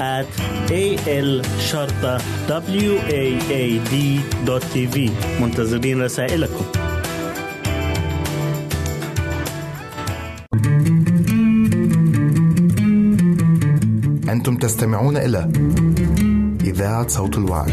at a l شرطة w a a d دوت تي في منتظرين رسائلكم أنتم تستمعون إلى إذاعة صوت الوعي.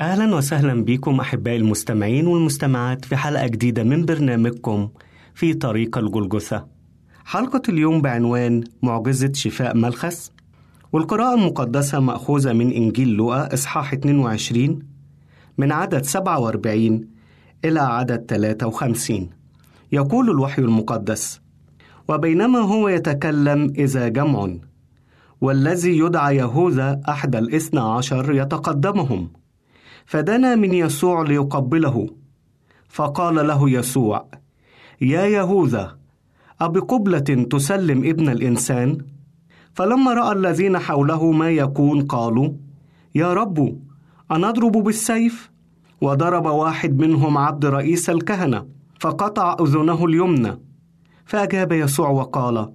أهلا وسهلا بكم أحبائي المستمعين والمستمعات في حلقة جديدة من برنامجكم في طريق الجلجثة. حلقة اليوم بعنوان معجزة شفاء ملخس والقراءة المقدسة مأخوذة من إنجيل لوقا إصحاح 22 من عدد 47 إلى عدد 53 يقول الوحي المقدس وبينما هو يتكلم إذا جمع والذي يدعى يهوذا أحد الإثنى عشر يتقدمهم فدنا من يسوع ليقبله فقال له يسوع يا يهوذا أبقبلة تسلم ابن الإنسان؟ فلما رأى الذين حوله ما يكون قالوا يا رب أنضرب بالسيف؟ وضرب واحد منهم عبد رئيس الكهنة فقطع أذنه اليمنى فأجاب يسوع وقال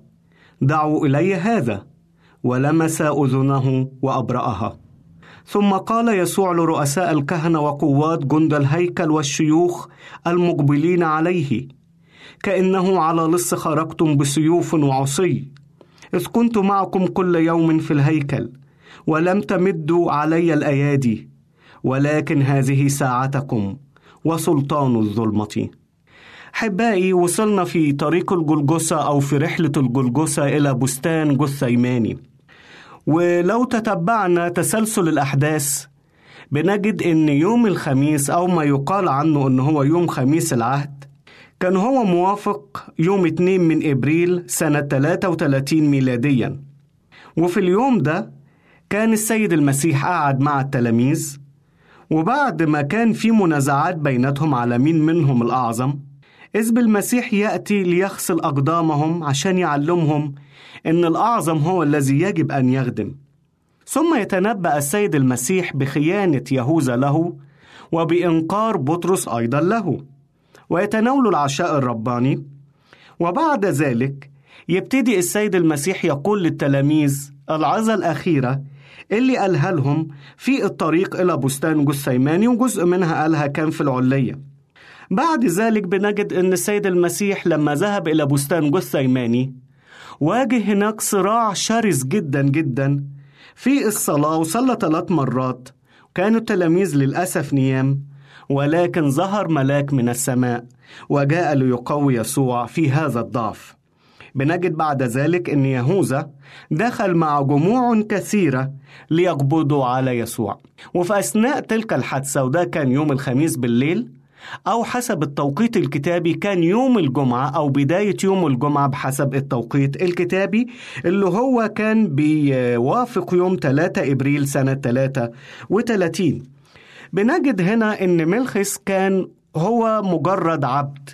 دعوا إلي هذا ولمس أذنه وأبرأها ثم قال يسوع لرؤساء الكهنة وقوات جند الهيكل والشيوخ المقبلين عليه كأنه على لص خرجتم بسيوف وعصي إذ كنت معكم كل يوم في الهيكل ولم تمدوا علي الأيادي ولكن هذه ساعتكم وسلطان الظلمة. حبائي وصلنا في طريق الجلجسة أو في رحلة الجلجسة إلى بستان جثيماني ولو تتبعنا تسلسل الأحداث بنجد إن يوم الخميس أو ما يقال عنه إن هو يوم خميس العهد كان هو موافق يوم 2 من إبريل سنة 33 ميلاديا. وفي اليوم ده كان السيد المسيح قعد مع التلاميذ وبعد ما كان في منازعات بيناتهم على مين منهم الأعظم إذ بالمسيح يأتي ليغسل أقدامهم عشان يعلمهم إن الأعظم هو الذي يجب أن يخدم. ثم يتنبأ السيد المسيح بخيانة يهوذا له وبإنقار بطرس أيضا له ويتناول العشاء الرباني. وبعد ذلك يبتدي السيد المسيح يقول للتلاميذ العظة الأخيرة اللي قالها لهم في الطريق إلى بستان جثيماني وجزء منها قالها كان في العلية بعد ذلك بنجد أن السيد المسيح لما ذهب إلى بستان جثيماني واجه هناك صراع شرس جدا جدا. في الصلاة وصلى ثلاث مرات. كانوا التلاميذ للأسف نيام ولكن ظهر ملاك من السماء وجاء ليقوي يسوع في هذا الضعف. بنجد بعد ذلك إن يهوذا دخل مع جموع كثيرة ليقبضوا على يسوع. وفي أثناء تلك الحادثة وده كان يوم الخميس بالليل أو حسب التوقيت الكتابي كان يوم الجمعة أو بداية يوم الجمعة بحسب التوقيت الكتابي اللي هو كان بيوافق يوم 3 إبريل سنة 33 بنجد هنا إن ملخص كان هو مجرد عبد.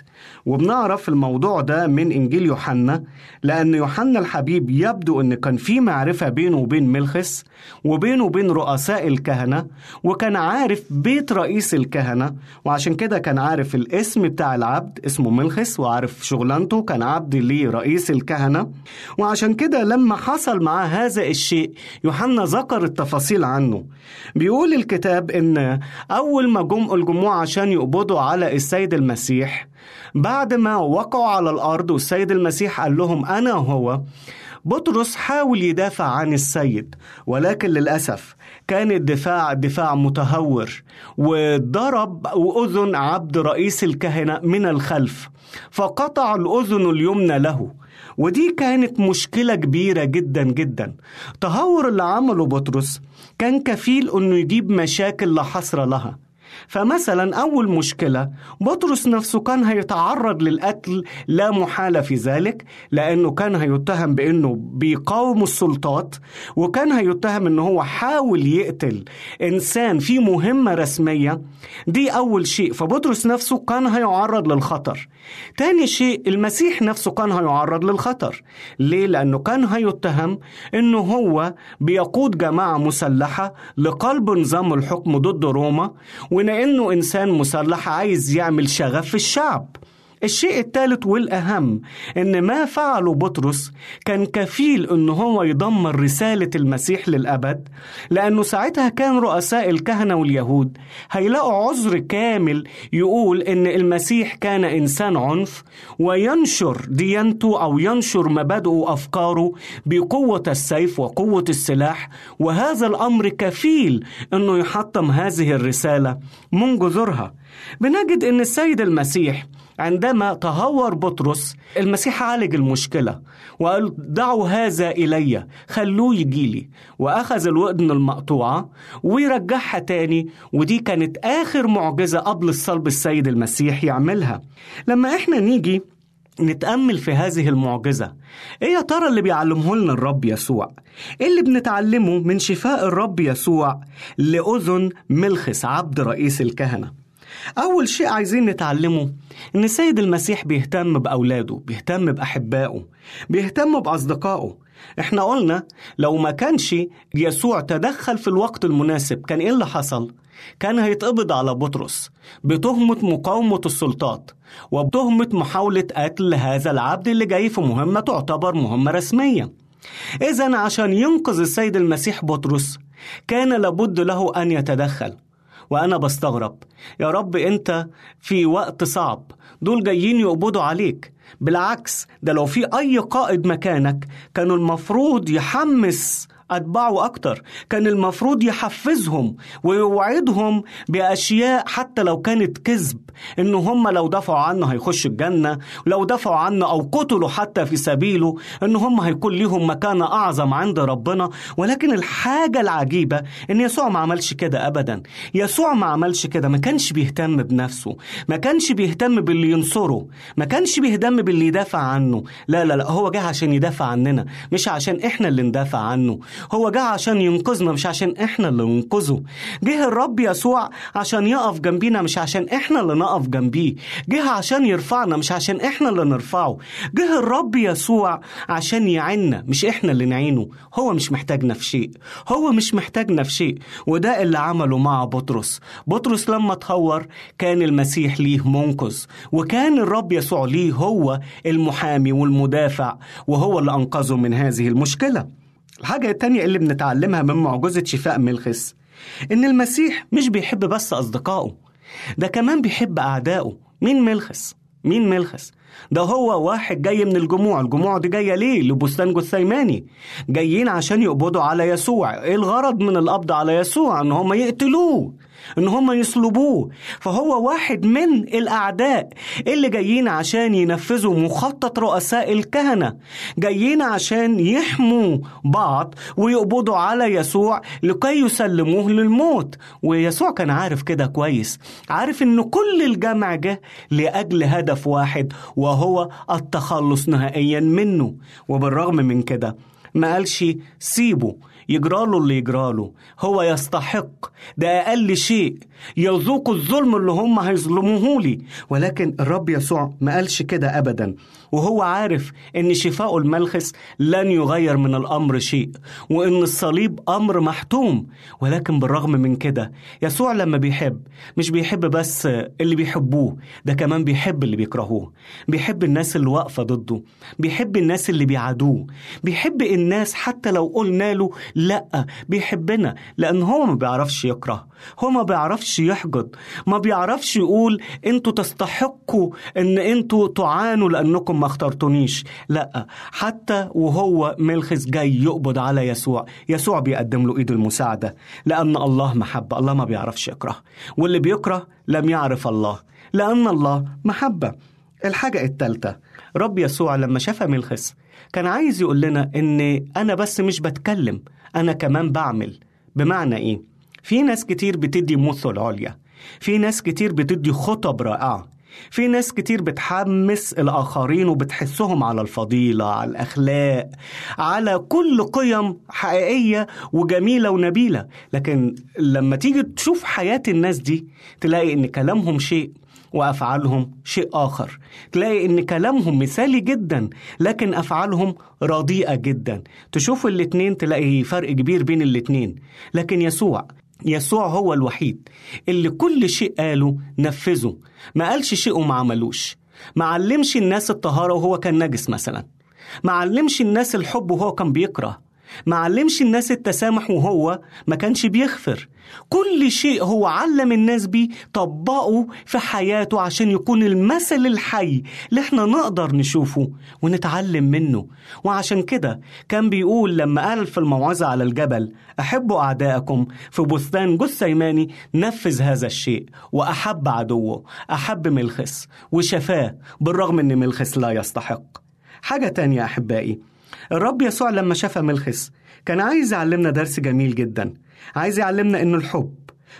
وبنعرف الموضوع ده من إنجيل يوحنا لأن يوحنا الحبيب يبدو أن كان في معرفة بينه وبين ملخس وبينه وبين رؤساء الكهنة وكان عارف بيت رئيس الكهنة وعشان كده كان عارف الاسم بتاع العبد اسمه ملخس وعارف شغلانته كان عبد لرئيس الكهنة. وعشان كده لما حصل معاه هذا الشيء يوحنا ذكر التفاصيل عنه. بيقول الكتاب إن أول ما جم الجموع عشان يقبضوا على السيد المسيح بعد ما وقعوا على الأرض والسيد المسيح قال لهم أنا هو. بطرس حاول يدافع عن السيد ولكن للأسف كان الدفاع دفاع متهور وضرب أذن عبد رئيس الكهنة من الخلف فقطع الأذن اليمنى له. ودي كانت مشكلة كبيرة جدا جدا. تهور اللي عمله بطرس كان كفيل أنه يجيب مشاكل لا حصر لها. فمثلا أول مشكلة بطرس نفسه كان هيتعرض للقتل لا محالة في ذلك لأنه كان هيتهم بأنه بيقاوم السلطات وكان هيتهم أنه هو حاول يقتل إنسان في مهمة رسمية. دي أول شيء فبطرس نفسه كان هيعرض للخطر. تاني شيء المسيح نفسه كان هيعرض للخطر. ليه؟ لأنه كان هيتهم أنه هو بيقود جماعة مسلحة لقلب نظام الحكم ضد روما ولأنه إنسان مسلح عايز يعمل شغف في الشعب. الشيء الثالث والأهم إن ما فعله بطرس كان كفيل إن هو يدمر رسالة المسيح للأبد لأنه ساعتها كان رؤساء الكهنة واليهود هيلاقوا عذر كامل يقول إن المسيح كان إنسان عنف وينشر ديانته أو ينشر مبادئه وأفكاره بقوة السيف وقوة السلاح وهذا الأمر كفيل إنه يحطم هذه الرسالة من جذورها بنجد إن السيد المسيح عندما تهور بطرس المسيح عالج المشكلة وقال دعوا هذا إلي خلوه يجيلي وأخذ الودن المقطوعة ويرجعها تاني ودي كانت آخر معجزة قبل الصلب السيد المسيح يعملها. لما إحنا نيجي نتأمل في هذه المعجزة إيه يا ترى اللي بيعلمه لنا الرب يسوع؟ إيه اللي بنتعلمه من شفاء الرب يسوع لأذن ملخس عبد رئيس الكهنة؟ أول شيء عايزين نتعلمه إن السيد المسيح بيهتم بأولاده بيهتم بأحبائه بيهتم بأصدقائه. إحنا قلنا لو ما كانش يسوع تدخل في الوقت المناسب كان إيه اللي حصل؟ كان هيتقبض على بطرس بتهمة مقاومة السلطات وبتهمة محاولة قتل هذا العبد اللي جاي في مهمة تعتبر مهمة رسمية. إذا عشان ينقذ السيد المسيح بطرس كان لابد له أن يتدخل. وأنا بستغرب. يا رب أنت في وقت صعب. دول جايين يقبضوا عليك. بالعكس ده لو في أي قائد مكانك كانوا المفروض يحمس أتباعه أكتر. كان المفروض يحفزهم ويوعدهم بأشياء حتى لو كانت كذب إن هم لو دفعوا عنه هيخش الجنة لو دفعوا عنه أو قتلوا حتى في سبيله إن هم هيكون ليهم مكانة أعظم عند ربنا. ولكن الحاجة العجيبة إن يسوع ما عملش كده أبدا. يسوع ما عملش كده ما كانش بيهتم بنفسه ما كانش بيهتم باللي ينصره ما كانش بيهتم باللي يدافع عنه. لا لا لا هو جه عشان يدافع عننا مش عشان إحنا اللي ندافع عنه. هو جه عشان ينقذنا مش عشان إحنا اللي ننقذه. جه الرب يسوع عشان يقف جنبينا مش عشان إحنا اللي نقف جنبيه. جه عشان يرفعنا مش عشان إحنا اللي نرفعه. جه الرب يسوع عشان يعيننا مش إحنا اللي نعينه. هو مش محتاجنا في شيء. هو مش محتاجنا في شيء. وده اللي عمله مع بطرس. بطرس لما تهور كان المسيح ليه منقذ. وكان الرب يسوع ليه هو المحامي والمدافع. وهو اللي أنقذه من هذه المشكلة. الحاجة التانية اللي بنتعلمها من معجزة شفاء ملخس إن المسيح مش بيحب بس أصدقائه ده كمان بيحب أعدائه مين ملخس؟ مين ملخس؟ ده هو واحد جاي من الجموع الجموع دي جاية ليه؟ لبستان جثيماني. جايين عشان يقبضوا على يسوع. إيه الغرض من القبض على يسوع؟ إن هم يقتلوه إن هم يصلبوه فهو واحد من الأعداء اللي جايين عشان ينفذوا مخطط رؤساء الكهنة. جايين عشان يحموا بعض ويقبضوا على يسوع لكي يسلموه للموت. ويسوع كان عارف كده كويس. عارف إن كل الجمع جه لأجل هدف واحد وهو التخلص نهائيا منه. وبالرغم من كده ما قالش سيبه يجراله اللي يجراله هو يستحق ده أقل شيء. يذوق الظلم اللي هم هيظلموه لي ولكن الرب يسوع ما قالش كده أبدا. وهو عارف إن شفاء الملخص لن يغير من الأمر شيء وإن الصليب أمر محتوم. ولكن بالرغم من كده يسوع لما بيحب مش بيحب بس اللي بيحبوه ده كمان بيحب اللي بيكرهوه. بيحب الناس اللي واقفة ضده بيحب الناس اللي بيعادوه. بيحب الناس حتى لو قلنا له لأ بيحبنا لأن هو ما بيعرفش يكره. هو ما بيعرفش يحقد ما بيعرفش يقول أنتوا تستحقوا ان أنتوا تعانوا لانكم ما اخترتونيش. لا حتى وهو ملخص جاي يقبض على يسوع. يسوع بيقدم له ايد المساعدة لأن الله محبة الله ما بيعرفش يكره. واللي بيكره لم يعرف الله لأن الله محبة. الحاجة الثالثه رب يسوع لما شاف ملخص كان عايز يقول لنا إن أنا بس مش بتكلم أنا كمان بعمل. بمعنى إيه؟ في ناس كتير بتدي مثل عليا في ناس كتير بتدي خطب رائعة في ناس كتير بتحمس الآخرين وبتحسهم على الفضيلة على الأخلاق على كل قيم حقيقية وجميلة ونبيلة. لكن لما تيجي تشوف حياة الناس دي تلاقي إن كلامهم شيء وأفعالهم شيء آخر. تلاقي إن كلامهم مثالي جدا لكن أفعالهم رديئة جدا. تشوف الاتنين تلاقي فرق كبير بين الاتنين. لكن يسوع يسوع هو الوحيد اللي كل شيء قاله نفذه. ما قالش شيء وما عملوش. ما علمش الناس الطهارة وهو كان نجس مثلا. ما علمش الناس الحب وهو كان بيكره. ما علمش الناس التسامح وهو ما كانش بيغفر. كل شيء هو علم الناس بيه طبقه في حياته عشان يكون المثل الحي اللي إحنا نقدر نشوفه ونتعلم منه. وعشان كده كان بيقول لما قال في الموعظة على الجبل أحبوا أعداءكم في بستان جثيماني نفذ هذا الشيء وأحب عدوه أحب ملخس وشفاه بالرغم أن ملخس لا يستحق. حاجة تانية أحبائي الرب يسوع لما شاف ملخس كان عايز يعلمنا درس جميل جدا. عايز يعلمنا ان الحب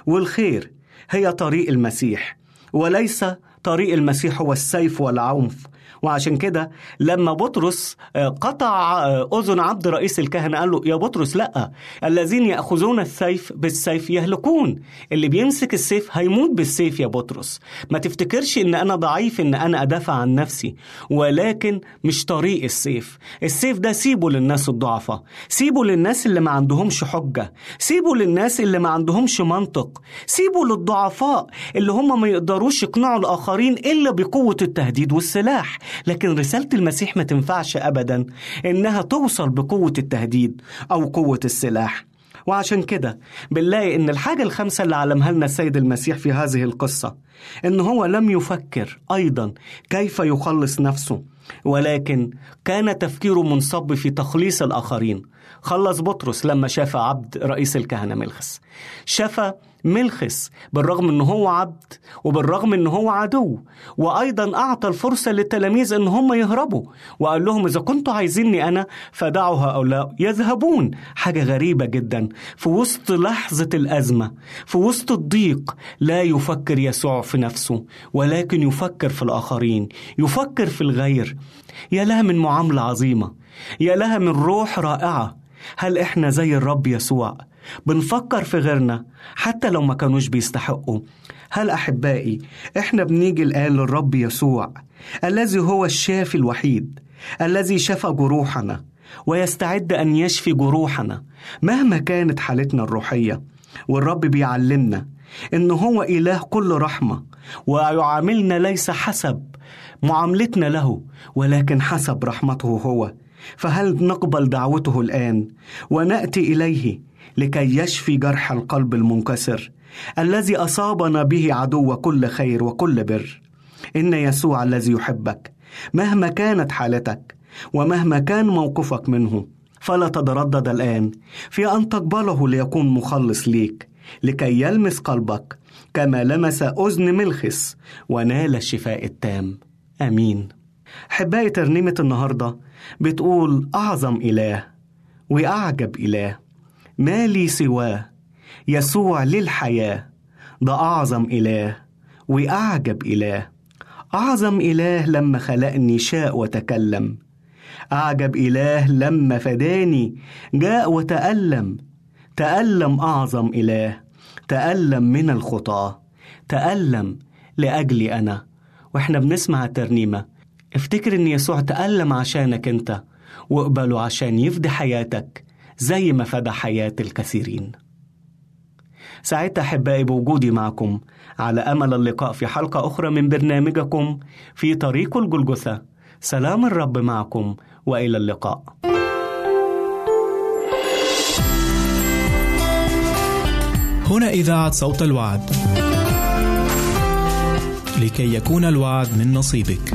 والخير هي طريق المسيح وليس طريق المسيح هو السيف والعنف. وعشان كده لما بطرس قطع أذن عبد رئيس الكهنة قال له يا بطرس لأ الذين يأخذون السيف بالسيف يهلكون اللي بيمسك السيف هيموت بالسيف يا بطرس. ما تفتكرش إن أنا ضعيف إن أنا أدافع عن نفسي ولكن مش طريق السيف. السيف ده سيبه للناس الضعفاء سيبه للناس اللي ما عندهمش حجة سيبه للناس اللي ما عندهمش منطق سيبه للضعفاء اللي هم ما يقدروش يقنعوا الآخرين إلا بقوة التهديد والسلاح. لكن رسالة المسيح ما تنفعش أبدا إنها توصل بقوة التهديد أو قوة السلاح. وعشان كده بنلاقي إن الحاجة الخامسة اللي علمها لنا السيد المسيح في هذه القصة إن هو لم يفكر أيضا كيف يخلص نفسه ولكن كان تفكيره منصب في تخليص الآخرين. خلص بطرس لما شاف عبد رئيس الكهنة ملخس شاف ملخس بالرغم إن هو عبد وبالرغم إن هو عدو. وأيضا أعطى الفرصة للتلاميذ إن هم يهربوا. وقال لهم إذا كنتوا عايزيني أنا فدعوا هؤلاء يذهبون. حاجة غريبة جدا. في وسط لحظة الأزمة في وسط الضيق لا يفكر يسوع في نفسه ولكن يفكر في الآخرين يفكر في الغير. يا لها من معاملة عظيمة. يا لها من روح رائعة. هل إحنا زي الرب يسوع؟ بنفكر في غيرنا حتى لو ما كانوش بيستحقوا. هل أحبائي إحنا بنيجي الآن للرب يسوع الذي هو الشافي الوحيد الذي شفى جروحنا ويستعد أن يشفي جروحنا مهما كانت حالتنا الروحية. والرب بيعلمنا إن هو إله كل رحمة ويعاملنا ليس حسب معاملتنا له ولكن حسب رحمته هو. فهل نقبل دعوته الآن ونأتي إليه؟ لكي يشفي جرح القلب المنكسر الذي أصابنا به عدو كل خير وكل بر. إن يسوع الذي يحبك مهما كانت حالتك ومهما كان موقفك منه فلا تتردد الآن في أن تقبله ليكون مخلص ليك لكي يلمس قلبك كما لمس أذن ملخس ونال الشفاء التام. آمين. حباية ترنيمة النهاردة بتقول أعظم إله وأعجب إله. ما لي سواه. يسوع للحياة ده أعظم إله وأعجب إله. أعظم إله لما خلقني شاء وتكلم. أعجب إله لما فداني جاء وتألم. تألم أعظم إله تألم من الخطاة. تألم لأجلي أنا. وإحنا بنسمع الترنيمة افتكر إن يسوع تألم عشانك أنت واقبله عشان يفدي حياتك. زي ما فدى حياة الكثيرين. سعدت أحبائي بوجودي معكم على أمل اللقاء في حلقة أخرى من برنامجكم في طريق الجلجثة. سلام الرب معكم وإلى اللقاء. هنا إذاعة صوت الوعد. لكي يكون الوعد من نصيبك.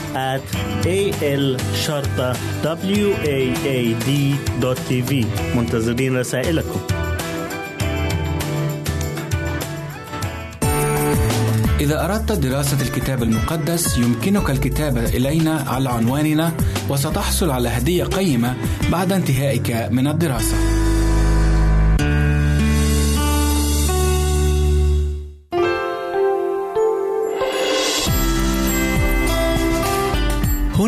at a l شرطة w a a d دوت تي في منتظرين رسائلكم إذا أردت دراسة الكتاب المقدس يمكنك الكتابة إلينا على عنواننا وستحصل على هدية قيمة بعد انتهائك من الدراسة.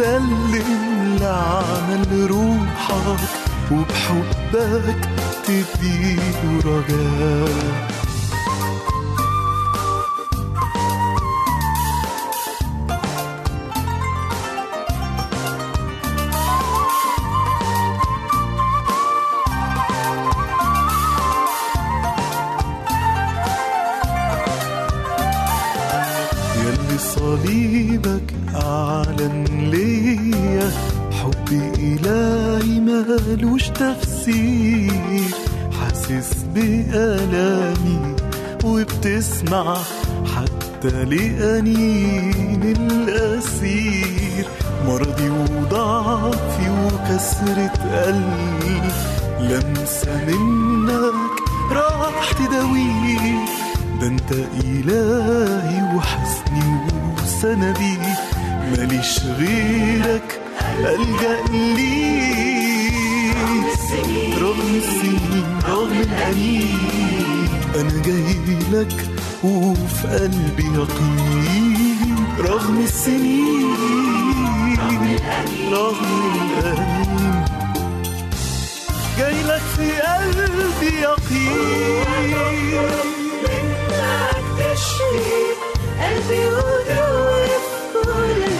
يسلم لعمل روحك وبحبك تديله رجاء. رغم الأنين أنا جاي لك وفي قلبي يقين. رغم السنين رغم الأنين. جاي لك في قلبي يقين. منك تشفي قلبي وتوقف كل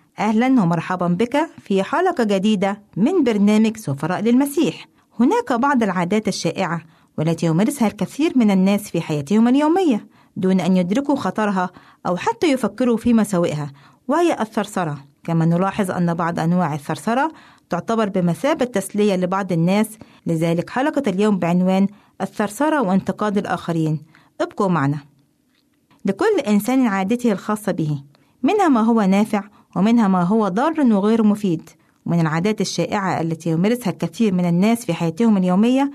أهلا ومرحبا بك في حلقة جديدة من برنامج سفراء للمسيح. هناك بعض العادات الشائعة والتي يمارسها الكثير من الناس في حياتهم اليومية دون أن يدركوا خطرها أو حتى يفكروا في مساوئها وهي الثرثرة. كما نلاحظ أن بعض أنواع الثرثرة تعتبر بمثابة تسلية لبعض الناس لذلك حلقة اليوم بعنوان الثرثرة وانتقاد الآخرين. ابقوا معنا. لكل إنسان عادته الخاصة به منها ما هو نافع ومنها ما هو ضار وغير مفيد. ومن العادات الشائعة التي يمارسها الكثير من الناس في حياتهم اليومية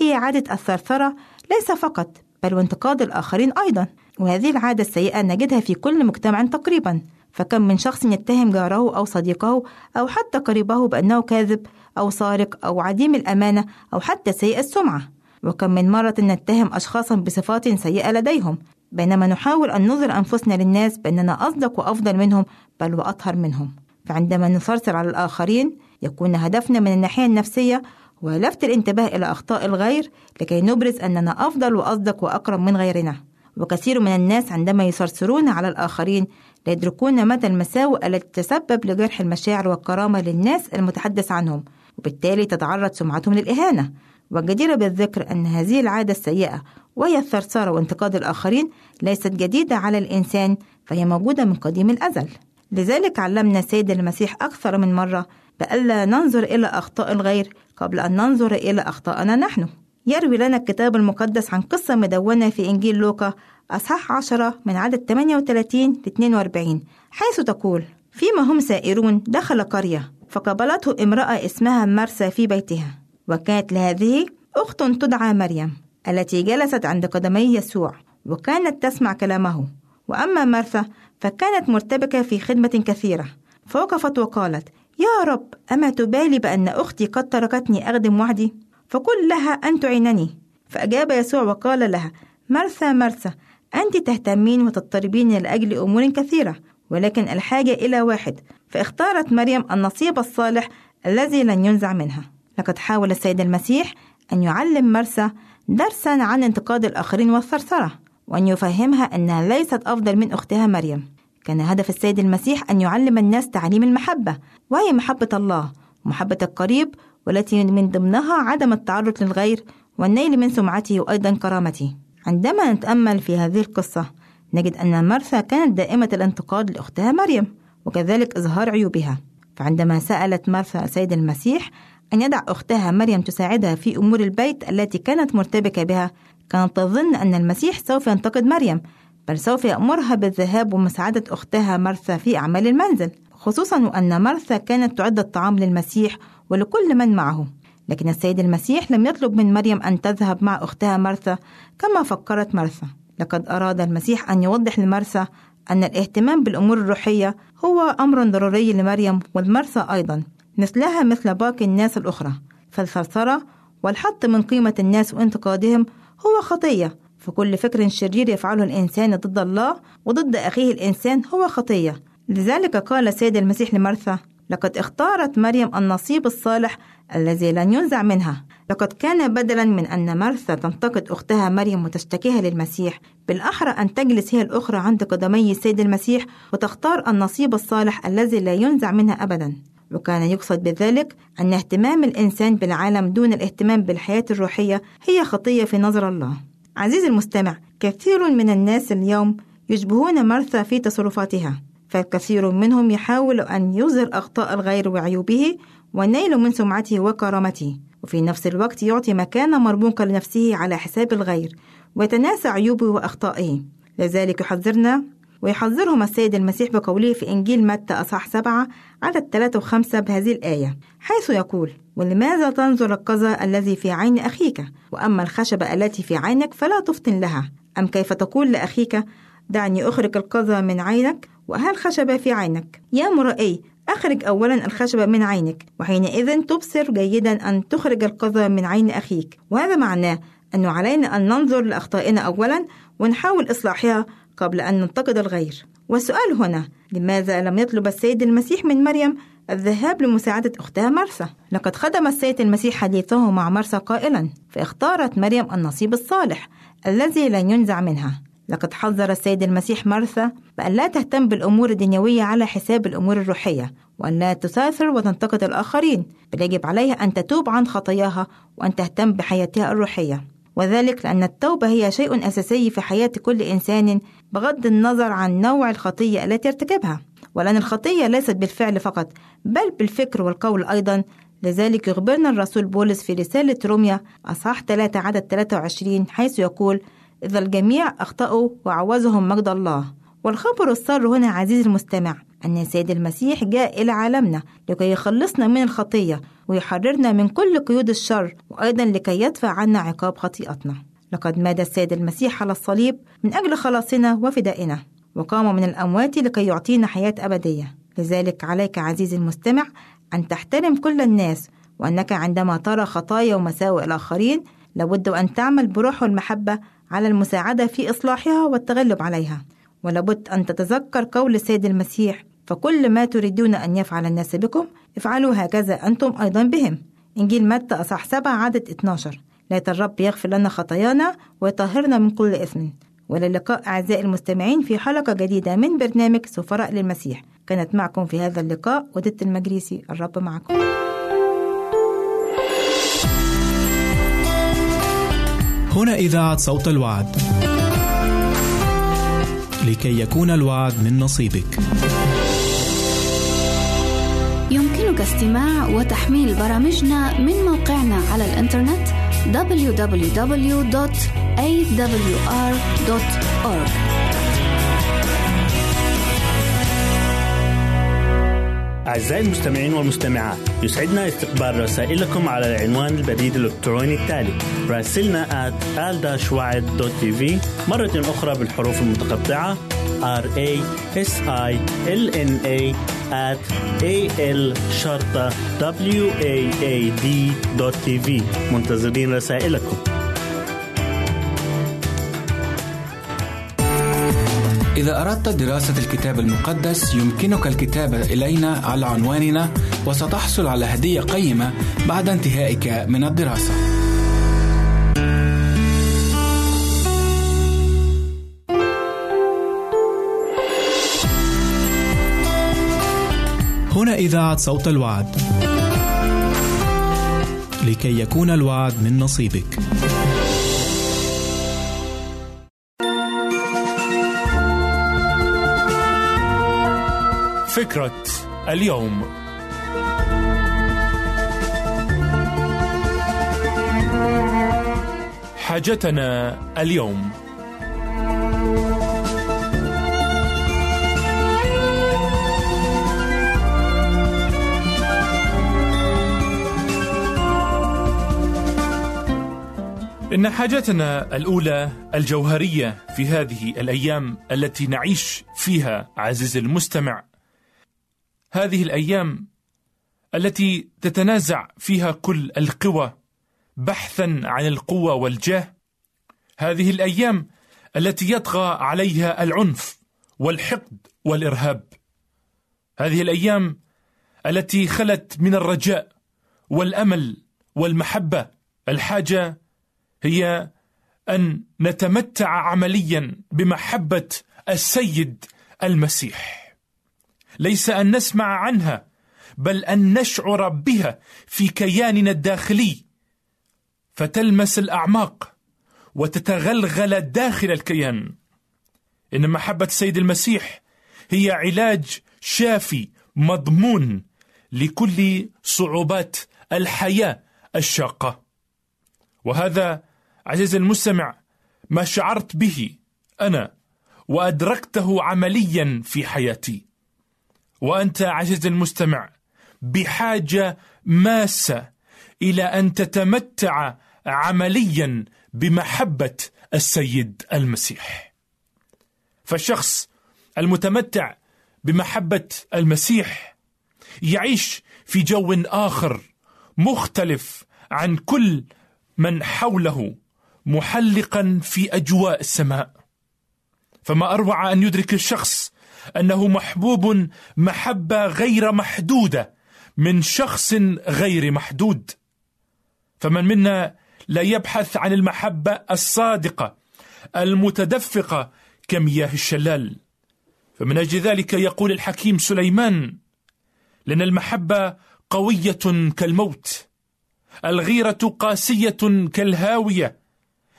هي عادة الثرثرة ليس فقط بل وانتقاد الآخرين أيضا. وهذه العادة السيئة نجدها في كل مجتمع تقريبا. فكم من شخص يتهم جاره أو صديقه أو حتى قريبه بأنه كاذب أو سارق أو عديم الأمانة أو حتى سيء السمعة. وكم من مرة نتهم أشخاصا بصفات سيئة لديهم. بينما نحاول أن نظهر أنفسنا للناس بأننا أصدق وأفضل منهم بل وأطهر منهم. فعندما نثرثر على الآخرين يكون هدفنا من الناحية النفسية هو لفت الانتباه إلى أخطاء الغير لكي نبرز أننا أفضل وأصدق وأكرم من غيرنا. وكثير من الناس عندما يثرثرون على الآخرين لا يدركون مدى المساوئ التي تسبب لجرح المشاعر والكرامة للناس المتحدث عنهم. وبالتالي تتعرض سمعتهم للإهانة. والجدير بالذكر أن هذه العادة السيئة وهي الثرثرة وانتقاد الآخرين ليست جديدة على الإنسان فهي موجودة من قديم الأزل. لذلك علمنا السيد المسيح أكثر من مرة بألا ننظر إلى أخطاء الغير قبل أن ننظر إلى أخطائنا نحن. يروي لنا الكتاب المقدس عن قصة مدونة في إنجيل لوقا أصحاح 10 من عدد 38 ل 42 حيث تقول فيما هم سائرون دخل قرية فقابلته امرأة اسمها مرسى في بيتها وكانت لهذه أخت تدعى مريم التي جلست عند قدمي يسوع وكانت تسمع كلامه. وأما مرثا فكانت مرتبكة في خدمة كثيرة. فوقفت وقالت يا رب أما تبالي بأن أختي قد تركتني أخدم وحدي فقل لها أن تعينني. فأجاب يسوع وقال لها مرثا مرثا أنت تهتمين وتضطربين لأجل أمور كثيرة ولكن الحاجة إلى واحد. فاختارت مريم النصيب الصالح الذي لن ينزع منها. لقد حاول السيد المسيح أن يعلم مرسى درسا عن انتقاد الآخرين والثرثرة. وأن يفهمها أنها ليست أفضل من أختها مريم. كان هدف السيد المسيح أن يعلم الناس تعليم المحبة وهي محبة الله ومحبة القريب والتي من ضمنها عدم التعرض للغير والنيل من سمعته وأيضا كرامته. عندما نتأمل في هذه القصة نجد أن مرثا كانت دائمة الانتقاد لأختها مريم وكذلك إظهار عيوبها. فعندما سألت مرثا السيد المسيح أن يدع أختها مريم تساعدها في أمور البيت التي كانت مرتبكة بها. كانت تظن أن المسيح سوف ينتقد مريم بل سوف يأمرها بالذهاب ومساعدة أختها مرثا في أعمال المنزل خصوصا وأن مرثا كانت تعد الطعام للمسيح ولكل من معه. لكن السيد المسيح لم يطلب من مريم أن تذهب مع أختها مرثا كما فكرت مرثا لقد أراد المسيح أن يوضح لمرثا أن الاهتمام بالأمور الروحية هو أمر ضروري لمريم والمرثا أيضا. مثلها مثل باقي الناس الأخرى. فالثرثرة والحط من قيمة الناس وانتقادهم هو خطية فكل فكر شرير يفعله الإنسان ضد الله وضد أخيه الإنسان هو خطية. لذلك قال السيد المسيح لمرثا لقد اختارت مريم النصيب الصالح الذي لن ينزع منها. لقد كان بدلا من أن مرثا تنتقد أختها مريم وتشتكيها للمسيح. بالأحرى أن تجلس هي الأخرى عند قدمي السيد المسيح وتختار النصيب الصالح الذي لا ينزع منها أبدا. وكان يقصد بذلك أن اهتمام الإنسان بالعالم دون الاهتمام بالحياة الروحية هي خطية في نظر الله. عزيزي المستمع كثير من الناس اليوم يشبهون مرثا في تصرفاتها فالكثير منهم يحاول أن يظهر أخطاء الغير وعيوبه والنيل من سمعته وكرامته وفي نفس الوقت يعطي مكانة مرموقة لنفسه على حساب الغير ويتناسى عيوبه وأخطائه. لذلك يحذرنا ويحذرهم السيد المسيح بقوله في إنجيل متى أصح سبعة عدد ثلاثة وخمسة بهذه الآية. حيث يقول ولماذا تنظر القذى الذي في عين أخيك؟ وأما الخشبة التي في عينك فلا تفطن لها. أم كيف تقول لأخيك دعني أخرج القذى من عينك وهل خشبة في عينك؟ يا مرائي أخرج أولا الخشبة من عينك وحينئذ تبصر جيدا أن تخرج القذى من عين أخيك. وهذا معناه أنه علينا أن ننظر لأخطائنا أولا ونحاول إصلاحها قبل أن ننتقد الغير. والسؤال هنا لماذا لم يطلب السيد المسيح من مريم الذهاب لمساعدة أختها مرسى لقد خدم السيد المسيح حديثه مع مرسى قائلا فاختارت مريم النصيب الصالح الذي لن ينزع منها. لقد حذر السيد المسيح مرثا بأن لا تهتم بالأمور الدنيوية على حساب الأمور الروحية وأن لا تسافر وتنتقد الآخرين. بل يجب عليها أن تتوب عن خطاياها وأن تهتم بحياتها الروحية. وذلك لأن التوبة هي شيء أساسي في حياة كل إنسان بغض النظر عن نوع الخطية التي ارتكبها. ولأن الخطية ليست بالفعل فقط بل بالفكر والقول أيضا. لذلك يخبرنا الرسول بولس في رسالة روميا أصحاح 3 عدد 23 حيث يقول إذا الجميع أخطأوا وعوزهم مجد الله. والخبر السر هنا عزيزي المستمع أن السيد المسيح جاء إلى عالمنا لكي يخلصنا من الخطية ويحررنا من كل قيود الشر وأيضا لكي يدفع عنا عقاب خطيئتنا. لقد مات السيد المسيح على الصليب من أجل خلاصنا وفدائنا وقام من الأموات لكي يعطينا حياة أبدية. لذلك عليك عزيزي المستمع أن تحترم كل الناس وأنك عندما ترى خطايا ومساوئ الآخرين لابد أن تعمل بروح المحبة على المساعدة في إصلاحها والتغلب عليها. ولابد أن تتذكر قول السيد المسيح فكل ما تريدون أن يفعل الناس بكم افعلوا هكذا أنتم أيضا بهم. إنجيل متى أصح 7 عدد 12 لا الرب يغفر لنا خطايانا ويطهرنا من كل إثم. وللقاء أعزائي المستمعين في حلقة جديدة من برنامج سفراء للمسيح. كانت معكم في هذا اللقاء ودت المجريسي الرب معكم. هنا إذاعة صوت الوعد. لكي يكون الوعد من نصيبك. يمكنك استماع وتحميل برامجنا من موقعنا على الإنترنت www.awr.org أعزائي المستمعين والمستمعات يسعدنا استقبال رسائلكم على العنوان البريد الإلكتروني التالي راسلنا at مرة أخرى بالحروف المتقطعة r a s i l n a at a l شرطة w a a d tv منتظرين رسائلكم إذا أردت دراسة الكتاب المقدس يمكنك الكتابة إلينا على عنواننا وستحصل على هدية قيمة بعد انتهائك من الدراسة. هنا إذاعة صوت الوعد. لكي يكون الوعد من نصيبك. فكرة اليوم حاجتنا اليوم إن حاجتنا الأولى الجوهرية في هذه الأيام التي نعيش فيها عزيزي المستمع. هذه الأيام التي تتنازع فيها كل القوى بحثا عن القوة والجاه. هذه الأيام التي يطغى عليها العنف والحقد والإرهاب. هذه الأيام التي خلت من الرجاء والأمل والمحبة الحاجة هي أن نتمتع عمليا بمحبة السيد المسيح. ليس أن نسمع عنها بل أن نشعر بها في كياننا الداخلي. فتلمس الأعماق وتتغلغل داخل الكيان. إن محبة السيد المسيح هي علاج شافي مضمون لكل صعوبات الحياة الشاقة. وهذا عزيزي المستمع ما شعرت به أنا وأدركته عمليا في حياتي. وأنت عزيزي المستمع بحاجة ماسة إلى أن تتمتع عمليا بمحبة السيد المسيح. فالشخص المتمتع بمحبة المسيح يعيش في جو آخر مختلف عن كل من حوله. محلقا في أجواء السماء. فما أروع أن يدرك الشخص أنه محبوب محبة غير محدودة من شخص غير محدود. فمن منا لا يبحث عن المحبة الصادقة المتدفقة كمياه الشلال. فمن أجل ذلك يقول الحكيم سليمان لأن المحبة قوية كالموت الغيرة قاسية كالهاوية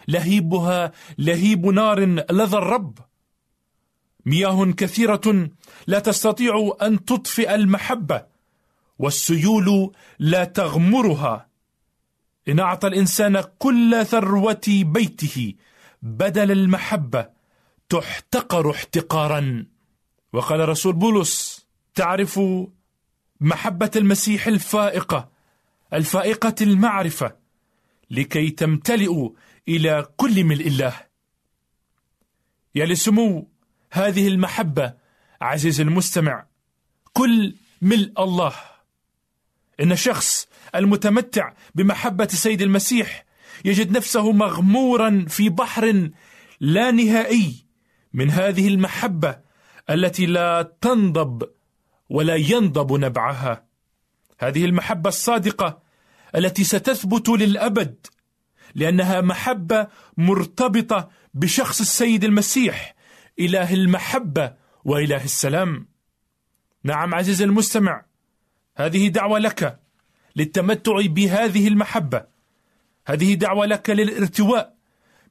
لهيبها لهيب نار لظى الرب. مياه كثيرة لا تستطيع أن تطفئ المحبة والسيول لا تغمرها. إن أعطى الإنسان كل ثروة بيته بدل المحبة تحتقر احتقارا. وقال رسول بولس تعرف محبة المسيح الفائقة الفائقة المعرفة لكي تمتلئوا إلى كل ملء الله يا لسمو هذه المحبة عزيز المستمع كل ملء الله. إن الشخص المتمتع بمحبة السيد المسيح يجد نفسه مغمورا في بحر لا نهائي من هذه المحبة التي لا تنضب ولا ينضب نبعها. هذه المحبة الصادقة التي ستثبت للأبد لأنها محبة مرتبطة بشخص السيد المسيح إله المحبة وإله السلام. نعم عزيزي المستمع هذه دعوة لك للتمتع بهذه المحبة. هذه دعوة لك للارتواء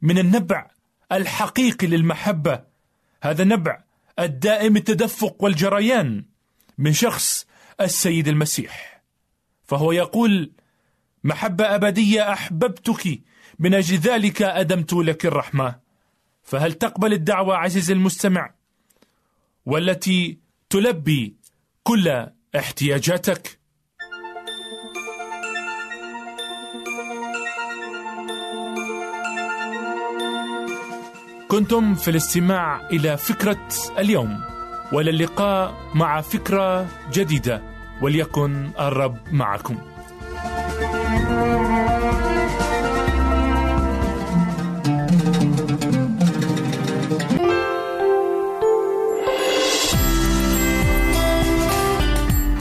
من النبع الحقيقي للمحبة. هذا النبع الدائم التدفق والجريان من شخص السيد المسيح. فهو يقول محبة أبدية أحببتك من أجل ذلك أدمت لك الرحمة. فهل تقبل الدعوة عزيزي المستمع؟ والتي تلبي كل احتياجاتك. كنتم في الاستماع إلى فكرة اليوم وإلى اللقاء مع فكرة جديدة وليكن الرب معكم.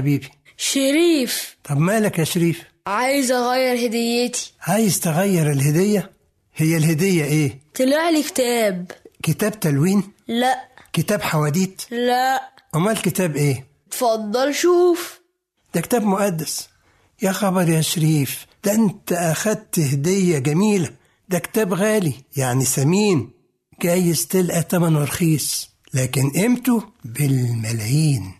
حبيبي. شريف. طب مالك يا شريف؟ عايز أغير هديتي. عايز تغير الهدية؟ هي الهدية إيه؟ طلع لي كتاب. كتاب تلوين؟ لا. كتاب حواديت؟ لا. أمال كتاب إيه؟ اتفضل شوف. ده كتاب مقدس. يا خبر يا شريف ده أنت أخدت هدية جميلة. ده كتاب غالي يعني ثمين جايز تلقى تمنه رخيص لكن قيمته بالملايين.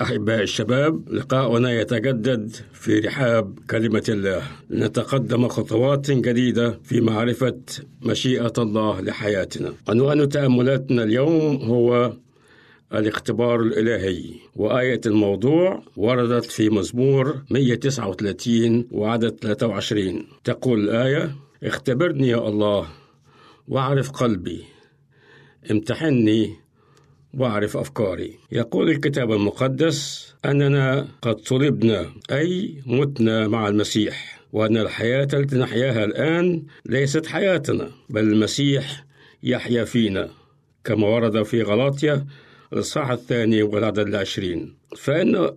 أحباء الشباب لقاؤنا يتجدد في رحاب كلمة الله. لنتقدم خطوات جديدة في معرفة مشيئة الله لحياتنا. عنوان تأملاتنا اليوم هو الاختبار الإلهي. وآية الموضوع وردت في مزمور 139 وعدد 23 تقول الآية اختبرني يا الله واعرف قلبي. امتحني وأعرف أفكاري. يقول الكتاب المقدس أننا قد صلبنا أي متنا مع المسيح وأن الحياة التي نحياها الآن ليست حياتنا بل المسيح يحيا فينا كما ورد في غلاطيا الإصحاح الثاني والعدد العشرين. فإن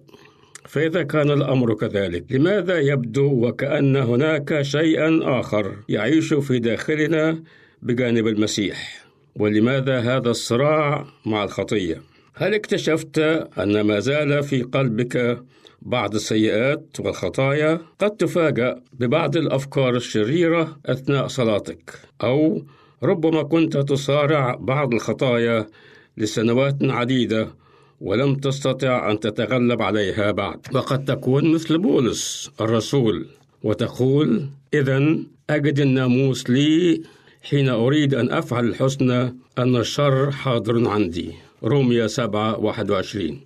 فإذا كان الأمر كذلك لماذا يبدو وكأن هناك شيئا آخر يعيش في داخلنا بجانب المسيح؟ ولماذا هذا الصراع مع الخطية؟ هل اكتشفت أن ما زال في قلبك بعض السيئات والخطايا؟ قد تفاجأ ببعض الأفكار الشريرة أثناء صلاتك أو ربما كنت تصارع بعض الخطايا لسنوات عديدة ولم تستطع أن تتغلب عليها بعد. وقد تكون مثل بولس الرسول وتقول إذا أجد الناموس لي حين أريد أن أفعل الحسنى أن الشر حاضر عندي. روميا 7 21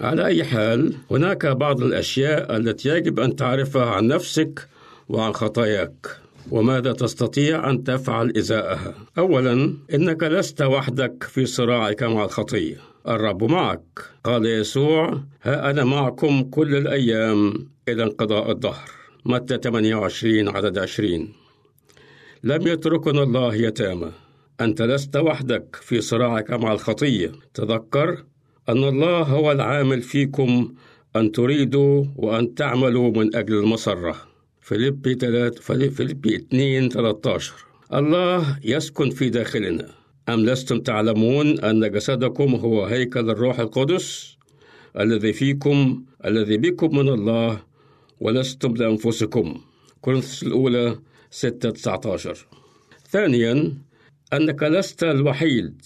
على أي حال هناك بعض الأشياء التي يجب أن تعرفها عن نفسك وعن خطاياك. وماذا تستطيع أن تفعل إزاءها؟ أولا إنك لست وحدك في صراعك مع الخطية. الرب معك. قال يسوع ها أنا معكم كل الأيام إلى انقضاء الدهر. متى 28 عدد 20 لم يتركنا الله يتامى. أنت لست وحدك في صراعك مع الخطية. تذكر أن الله هو العامل فيكم أن تريدوا وأن تعملوا من أجل المسرة فيليبي 3 فيليبي 2 13 الله يسكن في داخلنا. أم لستم تعلمون أن جسدكم هو هيكل الروح القدس الذي فيكم الذي بكم من الله ولستم لأنفسكم؟ كورنثوس الأولى 6 19 ثانيا أنك لست الوحيد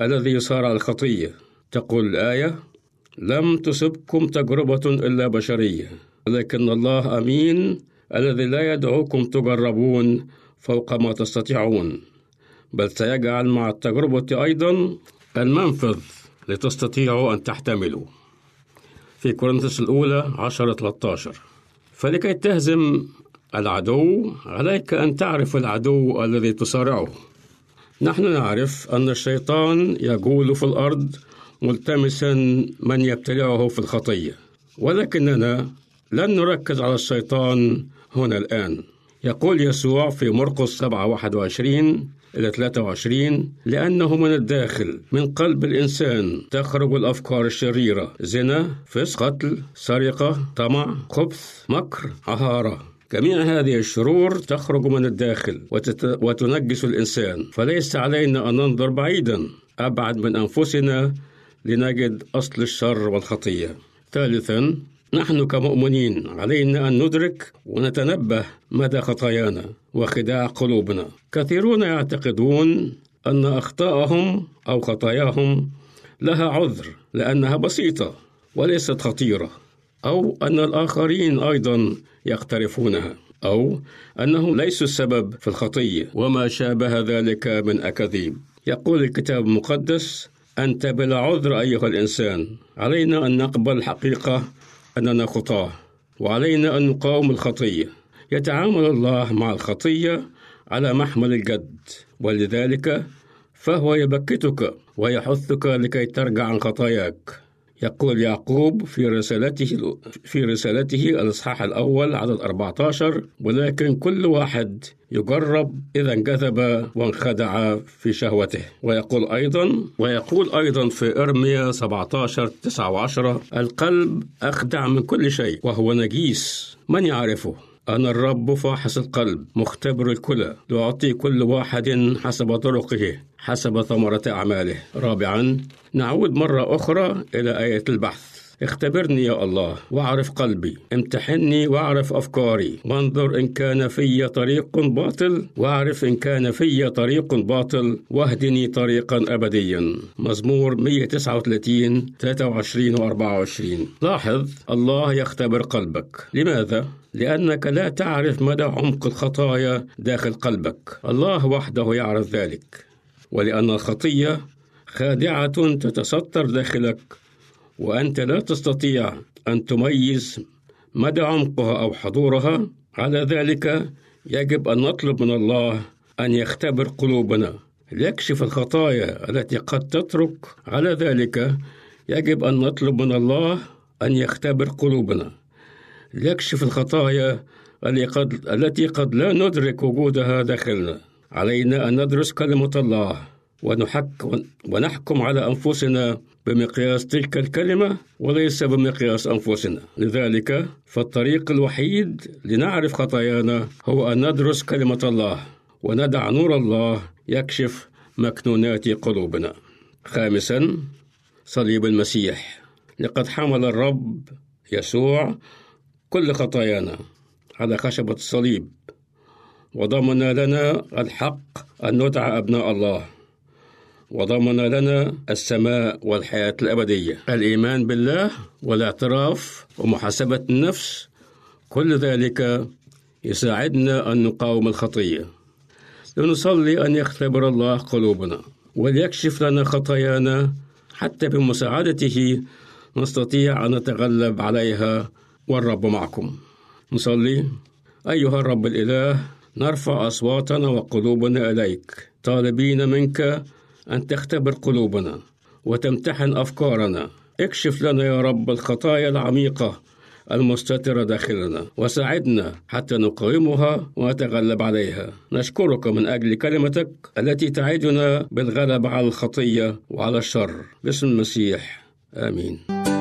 الذي يصارع الخطية. تقول الآية لم تصبكم تجربة إلا بشرية ولكن الله أمين الذي لا يدعوكم تجربون فوق ما تستطيعون. بل سيجعل مع التجربة أيضا المنفذ لتستطيعوا أن تحتملوا. في كورنثوس الأولى 10 13 فلكي تهزم العدو عليك أن تعرف العدو الذي تصارعه. نحن نعرف أن الشيطان يجول في الأرض ملتمسا من يبتلعه في الخطية ولكننا لن نركز على الشيطان هنا الآن. يقول يسوع في مرقس 7 21 إلى 23 لأنه من الداخل من قلب الإنسان تخرج الأفكار الشريرة زنا فسق قتل سرقة طمع خبث مكر عهارة جميع هذه الشرور تخرج من الداخل وتت... وتنجس الإنسان. فليس علينا أن ننظر بعيدا أبعد من أنفسنا لنجد أصل الشر والخطية. ثالثا نحن كمؤمنين علينا أن ندرك ونتنبه مدى خطايانا وخداع قلوبنا. كثيرون يعتقدون أن أخطاءهم أو خطاياهم لها عذر لأنها بسيطة وليست خطيرة. أو أن الآخرين أيضا يقترفونها أو أنهم ليسوا السبب في الخطية وما شابه ذلك من أكاذيب. يقول الكتاب المقدس أنت بلا عذر أيها الإنسان. علينا أن نقبل الحقيقة أننا خطاة وعلينا أن نقاوم الخطية. يتعامل الله مع الخطية على محمل الجد ولذلك فهو يبكتك ويحثك لكي ترجع عن خطاياك. يقول يعقوب في رسالته في رسالته الإصحاح الأول عدد 14 ولكن كل واحد يجرب إذا انجذب وانخدع في شهوته. ويقول أيضا ويقول أيضا في إرميا 17 9 و10 القلب أخدع من كل شيء وهو نجيس من يعرفه؟ أنا الرب فاحص القلب مختبر الكلى لأعطي كل واحد حسب طرقه حسب ثمرة أعماله. رابعا نعود مرة أخرى إلى آية البحث. اختبرني يا الله واعرف قلبي امتحني واعرف أفكاري. وانظر إن كان في طريق باطل واعرف إن كان في طريق باطل واهدني طريقا أبديا. مزمور 139 23 و 24 لاحظ الله يختبر قلبك. لماذا؟ لأنك لا تعرف مدى عمق الخطايا داخل قلبك. الله وحده يعرف ذلك. ولأن الخطية خادعة تتستر داخلك وأنت لا تستطيع أن تميز مدى عمقها أو حضورها. على ذلك يجب أن نطلب من الله أن يختبر قلوبنا. ليكشف الخطايا التي قد تترك. على ذلك يجب أن نطلب من الله أن يختبر قلوبنا. ليكشف الخطايا التي قد, لا ندرك وجودها داخلنا. علينا أن ندرس كلمة الله ونحك ونحكم على أنفسنا بمقياس تلك الكلمة وليس بمقياس أنفسنا. لذلك فالطريق الوحيد لنعرف خطايانا هو أن ندرس كلمة الله وندع نور الله يكشف مكنونات قلوبنا. خامسا صليب المسيح. لقد حمل الرب يسوع كل خطايانا. على خشبة الصليب. وضمن لنا الحق أن ندعى أبناء الله. وضمن لنا السماء والحياة الأبدية. الإيمان بالله والاعتراف ومحاسبة النفس كل ذلك يساعدنا أن نقاوم الخطية. لنصلي أن يختبر الله قلوبنا. وليكشف لنا خطايانا. حتى بمساعدته نستطيع أن نتغلب عليها والرب معكم. نصلي. أيها الرب الإله نرفع أصواتنا وقلوبنا إليك. طالبين منك أن تختبر قلوبنا وتمتحن أفكارنا. اكشف لنا يا رب الخطايا العميقة المستترة داخلنا. وساعدنا حتى نقاومها ونتغلب عليها. نشكرك من أجل كلمتك التي تعدنا بالغلب على الخطية وعلى الشر. باسم المسيح. آمين.